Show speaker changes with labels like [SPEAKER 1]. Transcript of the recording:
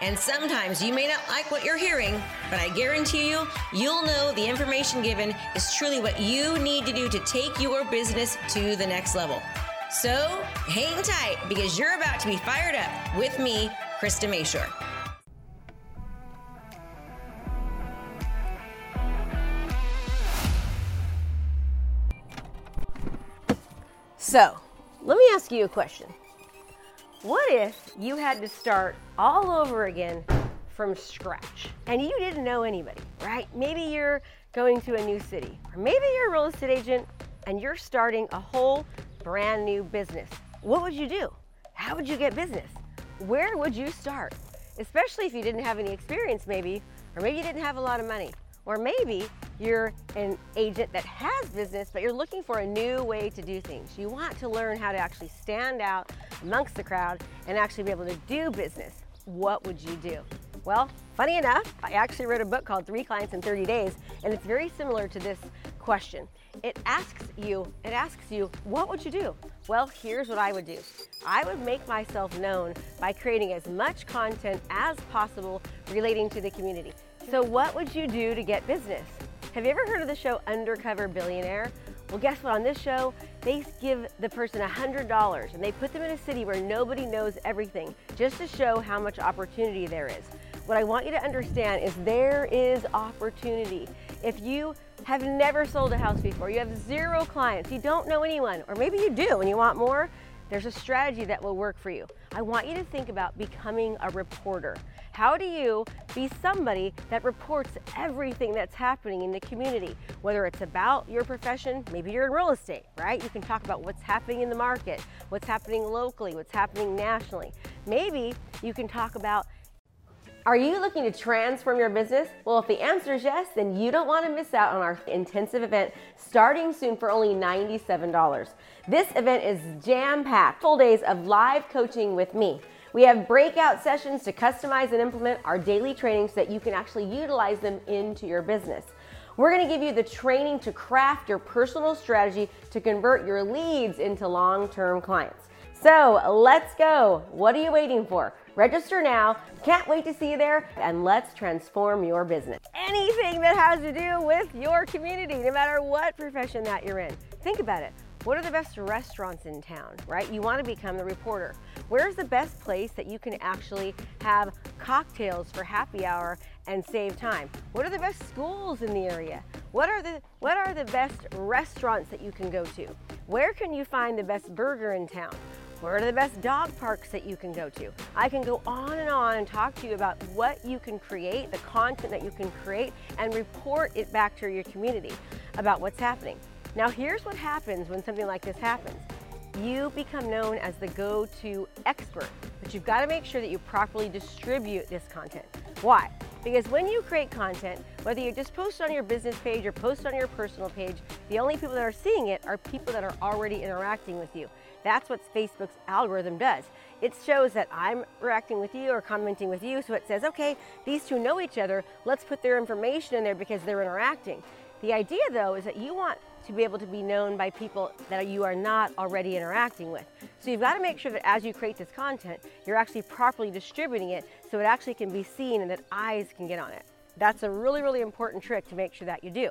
[SPEAKER 1] And sometimes you may not like what you're hearing, but I guarantee you, you'll know the information given is truly what you need to do to take your business to the next level. So hang tight because you're about to be fired up with me, Krista Mashore. So, let me ask you a question. What if you had to start all over again from scratch and you didn't know anybody, right? Maybe you're going to a new city, or maybe you're a real estate agent and you're starting a whole brand new business. What would you do? How would you get business? Where would you start? Especially if you didn't have any experience, maybe, or maybe you didn't have a lot of money. Or maybe you're an agent that has business, but you're looking for a new way to do things. You want to learn how to actually stand out amongst the crowd and actually be able to do business. What would you do? Well, funny enough, I actually wrote a book called Three Clients in 30 Days, and it's very similar to this question. It asks you, it asks you, what would you do? Well, here's what I would do. I would make myself known by creating as much content as possible relating to the community. So what would you do to get business? Have you ever heard of the show Undercover Billionaire? Well, guess what? On this show, they give the person $100 and they put them in a city where nobody knows everything just to show how much opportunity there is. What I want you to understand is there is opportunity. If you have never sold a house before, you have zero clients, you don't know anyone, or maybe you do and you want more, there's a strategy that will work for you. I want you to think about becoming a reporter. How do you be somebody that reports everything that's happening in the community? Whether it's about your profession, maybe you're in real estate, right? You can talk about what's happening in the market, what's happening locally, what's happening nationally. Maybe you can talk about are you looking to transform your business? Well, if the answer is yes, then you don't want to miss out on our intensive event starting soon for only $97. This event is jam packed, full days of live coaching with me. We have breakout sessions to customize and implement our daily trainings so that you can actually utilize them into your business. We're to give you the training to craft your personal strategy to convert your leads into long term clients. So let's go. What are you waiting for? Register now. Can't wait to see you there. And let's transform your business. Anything that has to do with your community, no matter what profession that you're in. Think about it. What are the best restaurants in town, right? You want to become the reporter. Where's the best place that you can actually have cocktails for happy hour and save time? What are the best schools in the area? What are the what are the best restaurants that you can go to? Where can you find the best burger in town? Where are the best dog parks that you can go to? I can go on and on and talk to you about what you can create, the content that you can create, and report it back to your community about what's happening. Now, here's what happens when something like this happens. You become known as the go to expert, but you've got to make sure that you properly distribute this content. Why? Because when you create content, whether you just post on your business page or post on your personal page, the only people that are seeing it are people that are already interacting with you. That's what Facebook's algorithm does. It shows that I'm reacting with you or commenting with you, so it says, okay, these two know each other, let's put their information in there because they're interacting. The idea, though, is that you want to be able to be known by people that you are not already interacting with. So you've got to make sure that as you create this content, you're actually properly distributing it so it actually can be seen and that eyes can get on it. That's a really, really important trick to make sure that you do.